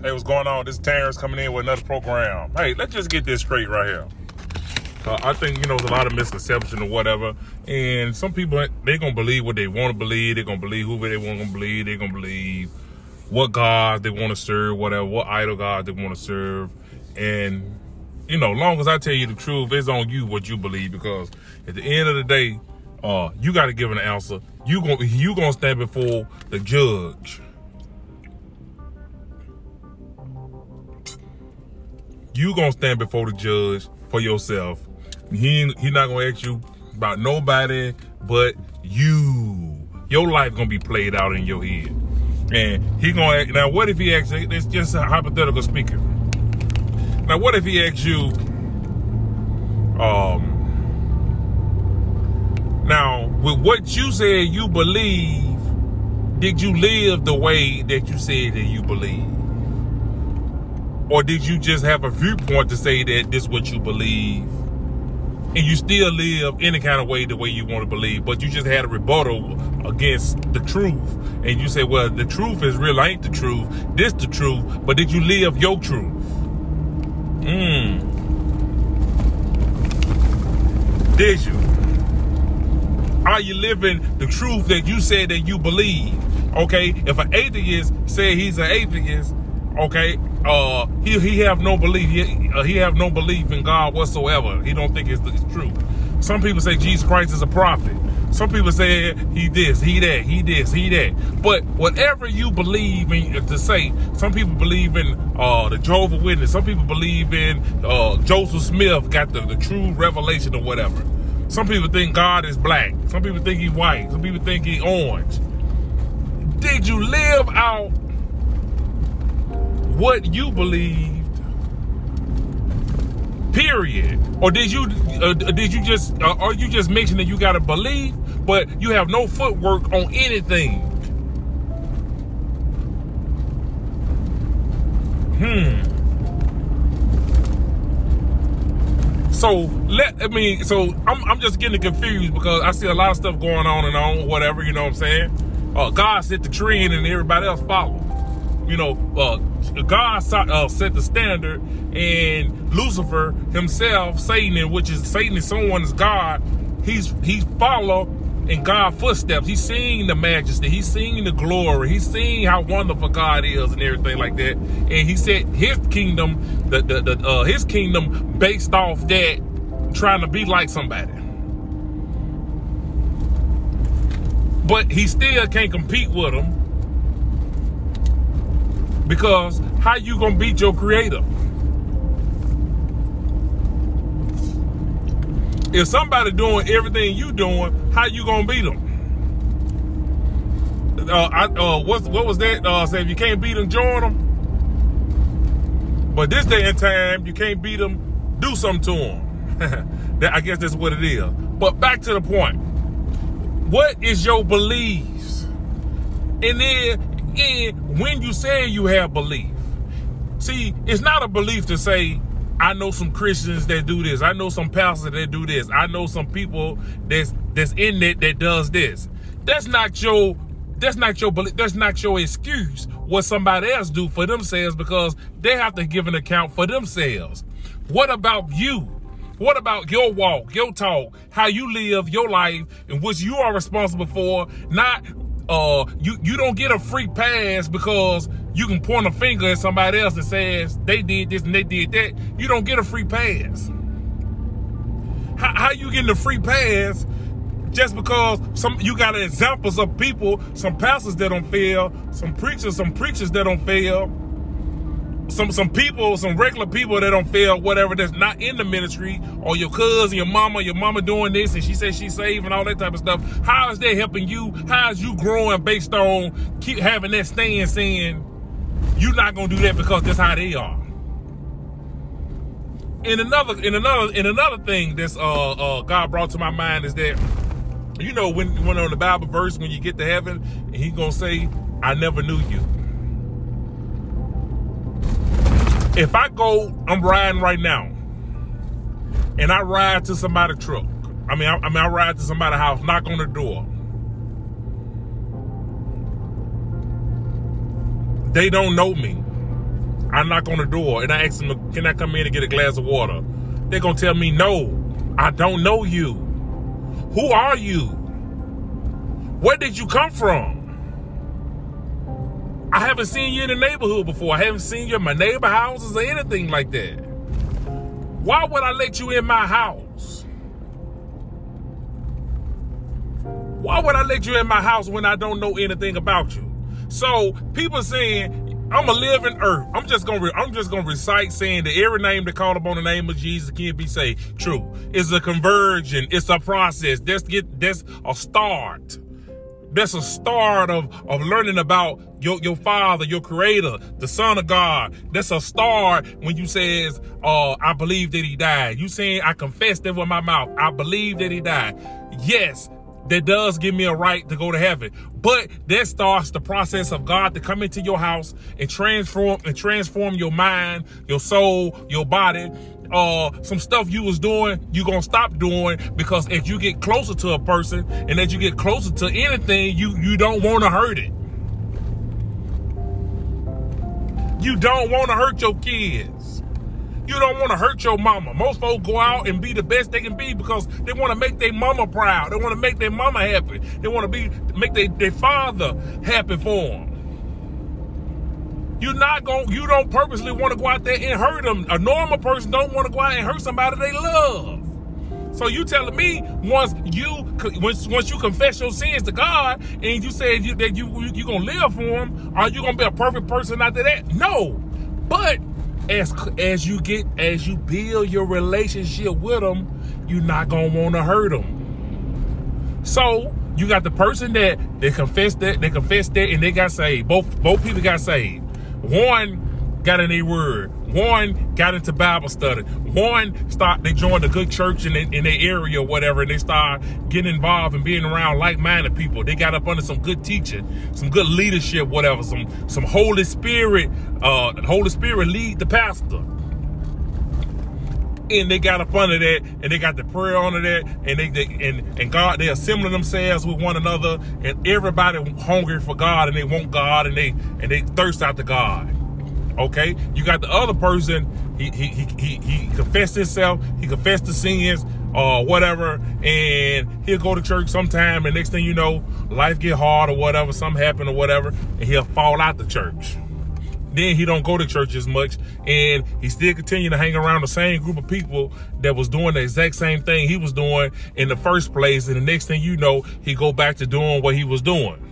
Hey, what's going on? This is Terrence coming in with another program. Hey, let's just get this straight right here. Uh, I think, you know, there's a lot of misconception or whatever. And some people, they're going to believe what they want to believe. They're going to believe who they want to believe. They're going to believe what God they want to serve, whatever, what idol God they want to serve. And, you know, long as I tell you the truth, it's on you what you believe because at the end of the day, uh, you got to give an answer. You going you gonna stand before the judge. You gonna stand before the judge for yourself. He he not gonna ask you about nobody but you. Your life gonna be played out in your head, and he gonna ask, now. What if he asks? It's just a hypothetical speaking. Now, what if he asks you? Um. Now, with what you said you believe, did you live the way that you said that you believe? Or did you just have a viewpoint to say that this is what you believe? And you still live any kind of way the way you want to believe, but you just had a rebuttal against the truth. And you say, well, the truth is real, ain't the truth. This the truth, but did you live your truth? Hmm. Did you? Are you living the truth that you said that you believe? Okay, if an atheist said he's an atheist, okay, uh, he he have no belief. He, uh, he have no belief in God whatsoever. He don't think it's, it's true. Some people say Jesus Christ is a prophet. Some people say he this, he that, he this, he that. But whatever you believe in uh, to say, some people believe in uh, the Jehovah Witness. Some people believe in uh, Joseph Smith got the, the true revelation or whatever. Some people think God is black. Some people think he white. Some people think he orange. Did you live out what you believed period. Or did you uh, did you just uh, or you just mentioned that you got to believe but you have no footwork on anything? Hmm. So let I mean so I'm, I'm just getting confused because I see a lot of stuff going on and on whatever you know what I'm saying? Uh, God set the trend and everybody else follow you know, uh, God uh, set the standard, and Lucifer himself, Satan, which is Satan is someone is God. He's he follow in God's footsteps. He's seeing the majesty. He's seeing the glory. He's seeing how wonderful God is and everything like that. And he said his kingdom, the the, the uh, his kingdom based off that, trying to be like somebody. But he still can't compete with him because how you gonna beat your creator? If somebody doing everything you doing, how you gonna beat them? Uh, I, uh, what, what was that? Uh, say if you can't beat them, join them. But this day and time, you can't beat them, do something to them. I guess that's what it is. But back to the point. What is your beliefs? And then again, when you say you have belief, see, it's not a belief to say, I know some Christians that do this. I know some pastors that do this. I know some people that's that's in it that does this. That's not your that's not your belief. That's not your excuse. What somebody else do for themselves because they have to give an account for themselves. What about you? What about your walk, your talk, how you live your life, and which you are responsible for? Not uh, you you don't get a free pass because you can point a finger at somebody else and says they did this and they did that. You don't get a free pass. How, how you getting a free pass just because some you got examples of people, some pastors that don't fail, some preachers, some preachers that don't fail some some people, some regular people that don't feel whatever that's not in the ministry, or your cousin, your mama, your mama doing this, and she says she's saved and all that type of stuff. How is that helping you? How is you growing based on keep having that stand saying you're not gonna do that because that's how they are? In another, in another, in another thing that's uh, uh God brought to my mind is that you know when when on the Bible verse when you get to heaven, and He gonna say, "I never knew you." If I go, I'm riding right now, and I ride to somebody's truck. I mean, I, I mean, I ride to somebody's house, knock on the door. They don't know me. I knock on the door and I ask them, can I come in and get a glass of water? They're to tell me, no, I don't know you. Who are you? Where did you come from? I haven't seen you in the neighborhood before. I haven't seen you in my neighbor houses or anything like that. Why would I let you in my house? Why would I let you in my house when I don't know anything about you? So people saying I'm a living earth. I'm just gonna I'm just gonna recite saying that every name that called upon the name of Jesus can't be saved. True. It's a conversion. It's a process. That's get that's a start. That's a start of, of learning about your, your father, your creator, the son of God. That's a start when you says, uh, I believe that he died. You saying, I confess that with my mouth. I believe that he died. Yes, that does give me a right to go to heaven. But that starts the process of God to come into your house and transform and transform your mind, your soul, your body. Uh, some stuff you was doing, you gonna stop doing because as you get closer to a person and as you get closer to anything, you you don't want to hurt it. You don't want to hurt your kids. You don't want to hurt your mama. Most folks go out and be the best they can be because they want to make their mama proud. They want to make their mama happy. They want to be make their, their father happy for them. You're not going you don't purposely want to go out there and hurt them. A normal person don't want to go out and hurt somebody they love. So you telling me once you once once you confess your sins to God and you say you, that you you, you gonna live for Him, are you gonna be a perfect person after that? No, but as as you get as you build your relationship with them, you're not gonna want to hurt them. So you got the person that they confessed that they confessed that and they got saved. Both both people got saved. One got in a word. One got into Bible study. One start they joined a good church in, in their area or whatever, and they start getting involved and being around like-minded people. They got up under some good teaching, some good leadership, whatever, some some Holy Spirit, uh, Holy Spirit lead the pastor. And they got up under that, and they got the prayer under that, and they, they and and God they assembling themselves with one another, and everybody hungry for God, and they want God, and they and they thirst after God. Okay, you got the other person. He he he he, he confessed himself. He confessed the sins or uh, whatever, and he'll go to church sometime. And next thing you know, life get hard or whatever, something happen or whatever, and he'll fall out the church. Then he don't go to church as much, and he still continue to hang around the same group of people that was doing the exact same thing he was doing in the first place. And the next thing you know, he go back to doing what he was doing.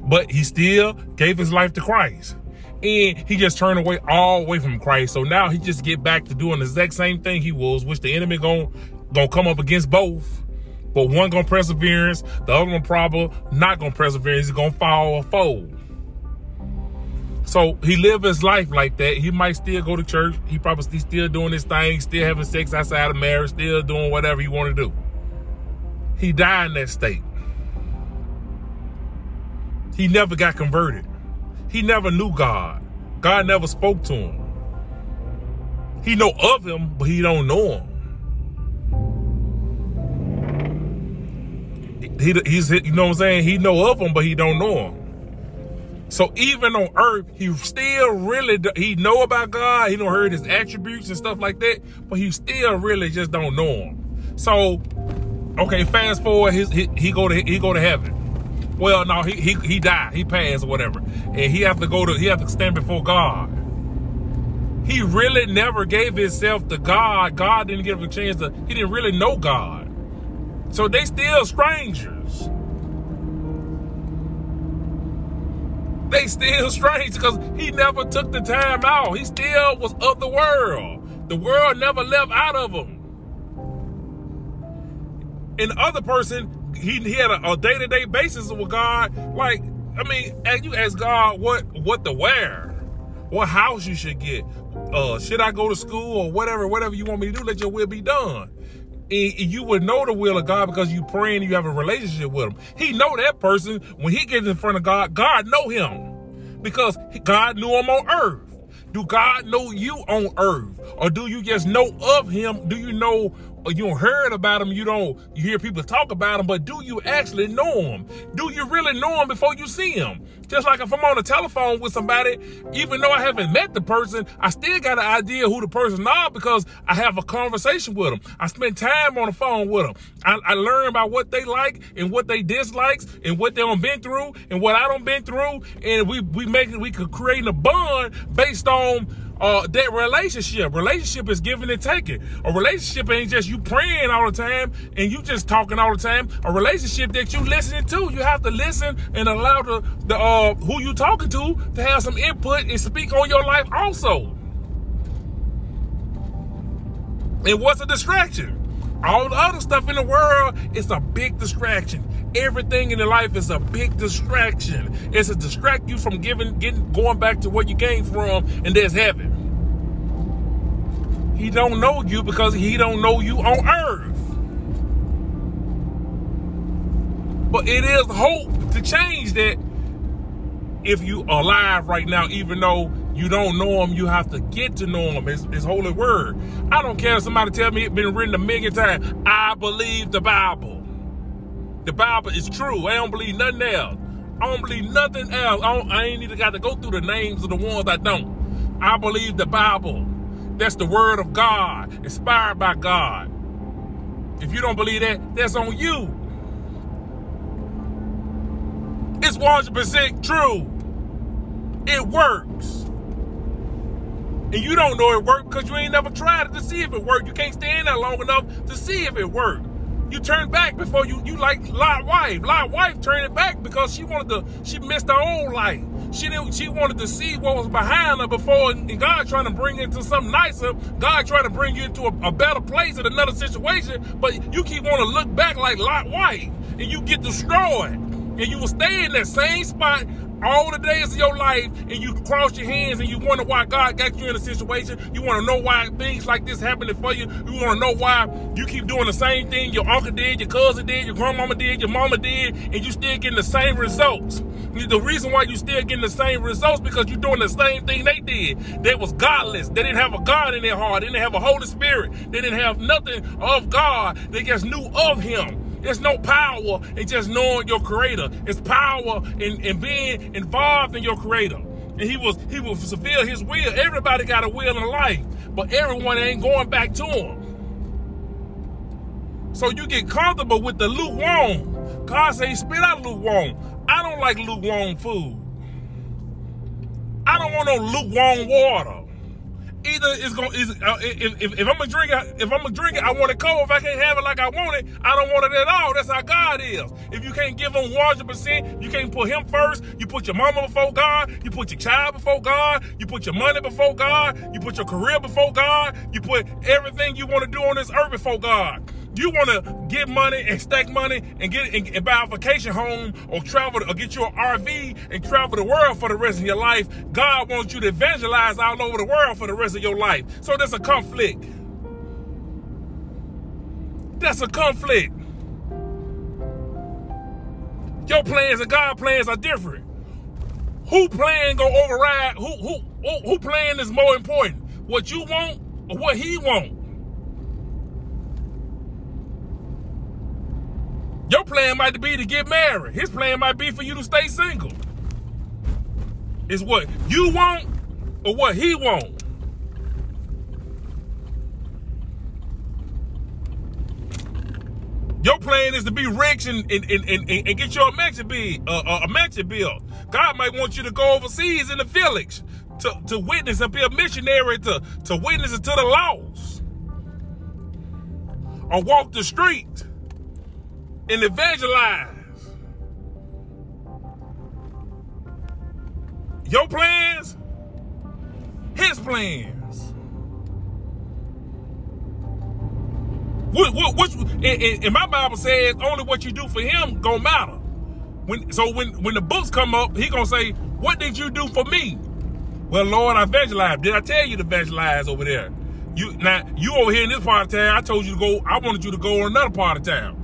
But he still gave his life to Christ and he just turned away all away from Christ. So now he just get back to doing the exact same thing he was, which the enemy gonna gonna come up against both. But one gonna perseverance, the other one probably not gonna perseverance. He's gonna fall or fold. So he live his life like that. He might still go to church. He probably still doing his thing, still having sex outside of marriage, still doing whatever he want to do. He died in that state. He never got converted. He never knew God. God never spoke to him. He know of him, but he don't know him. He, he's, you know what I'm saying? He know of him, but he don't know him. So even on earth, he still really, he know about God. He don't heard his attributes and stuff like that, but he still really just don't know him. So, okay, fast forward, his, he, he go to, he go to heaven. Well, no, he he he died. He passed or whatever, and he have to go to he have to stand before God. He really never gave himself to God. God didn't give him a chance to. He didn't really know God, so they still strangers. They still strange because he never took the time out. He still was of the world. The world never left out of him. And the other person he, he had a, a day-to-day basis with God. Like, I mean, and you ask God what what to wear, what house you should get. Uh, should I go to school or whatever, whatever you want me to do, let your will be done. You would know the will of God because you pray and you have a relationship with him. He know that person when he gets in front of God, God know him because God knew him on earth. Do God know you on earth? Or do you just know of him? Do you know or you don't heard about them, you don't you hear people talk about them, but do you actually know them? Do you really know them before you see them? Just like if I'm on the telephone with somebody, even though I haven't met the person, I still got an idea who the person are because I have a conversation with them. I spend time on the phone with them. I, I learn about what they like and what they dislikes and what they don't been through and what I don't been through, and we we make we could create a bond based on uh, that relationship. Relationship is giving and taking. A relationship ain't just you praying all the time and you just talking all the time. A relationship that you listening to, you have to listen and allow the, the uh, who you talking to to have some input and speak on your life also. And what's a distraction? All the other stuff in the world is a big distraction. Everything in your life is a big distraction. It's to distract you from giving, getting, going back to where you came from, and there's heaven. He don't know you because he don't know you on earth. But it is hope to change that if you are alive right now, even though you don't know him, you have to get to know him. His, his holy word. I don't care if somebody tell me it's been written a million times. I believe the Bible. The Bible is true. I don't believe nothing else. I don't believe nothing else. I, I ain't even got to go through the names of the ones I don't. I believe the Bible. That's the word of God, inspired by God. If you don't believe that, that's on you. It's 100% true. It works. And you don't know it worked because you ain't never tried it to see if it worked. You can't stand there long enough to see if it worked. You turn back before you you like Lot wife. Lot wife turned it back because she wanted to. She missed her own life. She didn't. She wanted to see what was behind her before. And God trying to bring into something nicer. God trying to bring you into a, a better place in another situation. But you keep wanting to look back like Lot White, and you get destroyed. And you will stay in that same spot all the days of your life and you cross your hands and you wonder why God got you in a situation. You want to know why things like this happening for you. You want to know why you keep doing the same thing your uncle did, your cousin did, your grandmama did, your mama did, and you still getting the same results. The reason why you still getting the same results because you're doing the same thing they did. They was godless. They didn't have a God in their heart. They didn't have a Holy Spirit. They didn't have nothing of God. They just knew of Him. There's no power in just knowing your creator. It's power in, in being involved in your creator. And he was he will fulfill his will. Everybody got a will in life, but everyone ain't going back to him. So you get comfortable with the lukewarm. God say spit out lukewarm. I don't like lukewarm food. I don't want no lukewarm water either it's gonna is uh, if, if, if, I'm gonna drink it, if I'm gonna drink it, I want it cold. If I can't have it like I want it, I don't want it at all. That's how God is. If you can't give him 100 percent, you can't put him first. You put your mama before God. You put your child before God. You put your money before God. You put your career before God. You put everything you want to do on this earth before God you want to get money and stack money and get and, and buy a vacation home or travel or get you an RV and travel the world for the rest of your life, God wants you to evangelize all over the world for the rest of your life. So there's a conflict. That's a conflict. Your plans and God plans are different. Who plan gonna override? Who who who, who plan is more important? What you want or what he want? Your plan might be to get married. His plan might be for you to stay single. It's what you want or what he want. Your plan is to be rich and, and, and, and, and get your mansion bill, uh, a mansion bill. God might want you to go overseas in the village to, to witness and be a missionary to, to witness to the lost. Or walk the street and evangelize. Your plans, his plans. What, what, what, and, and my Bible says only what you do for him gonna matter. When, so when, when the books come up, he gonna say, what did you do for me? Well, Lord, I evangelized. Did I tell you to evangelize over there? You now you over here in this part of town. I told you to go. I wanted you to go on another part of town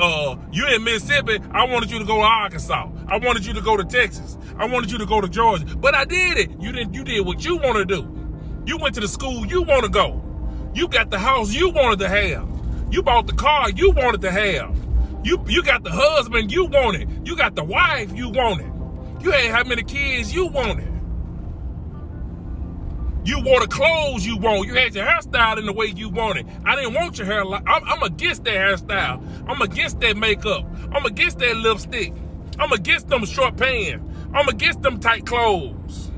uh, you in Mississippi, I wanted you to go to Arkansas. I wanted you to go to Texas. I wanted you to go to Georgia. But I did it. You didn't you did what you want to do. You went to the school you want to go. You got the house you wanted to have. You bought the car you wanted to have. You you got the husband you wanted. You got the wife you wanted. You ain't how many kids you wanted. You wore the clothes you want. You had your hairstyle in the way you wanted. I didn't want your hair. Like, I'm, I'm against that hairstyle. I'm against that makeup. I'm against that lipstick. I'm against them short pants. I'm against them tight clothes.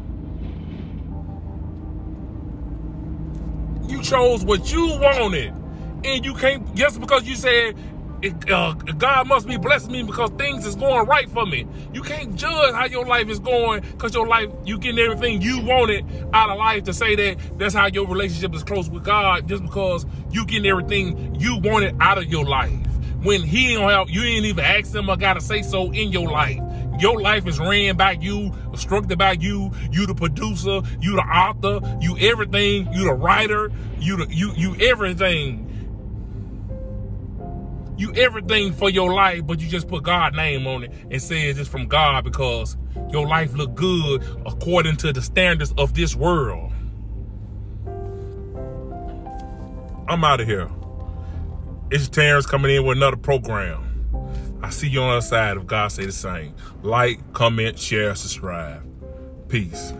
You chose what you wanted. And you can't, just because you said, uh, God must be blessing me because things is going right for me. You can't judge how your life is going because your life, you getting everything you wanted out of life to say that that's how your relationship is close with God just because you getting everything you wanted out of your life. When he don't help, you ain't even ask him or gotta say so in your life. Your life is ran by you, constructed by you. You the producer, you the author, you everything, you the writer, you the you you everything you everything for your life, but you just put God name on it and says it's from God because your life look good according to the standards of this world. I'm out of here. It's Terrence coming in with another program. I see you on the other side if God say the same. Like, comment, share, subscribe. Peace.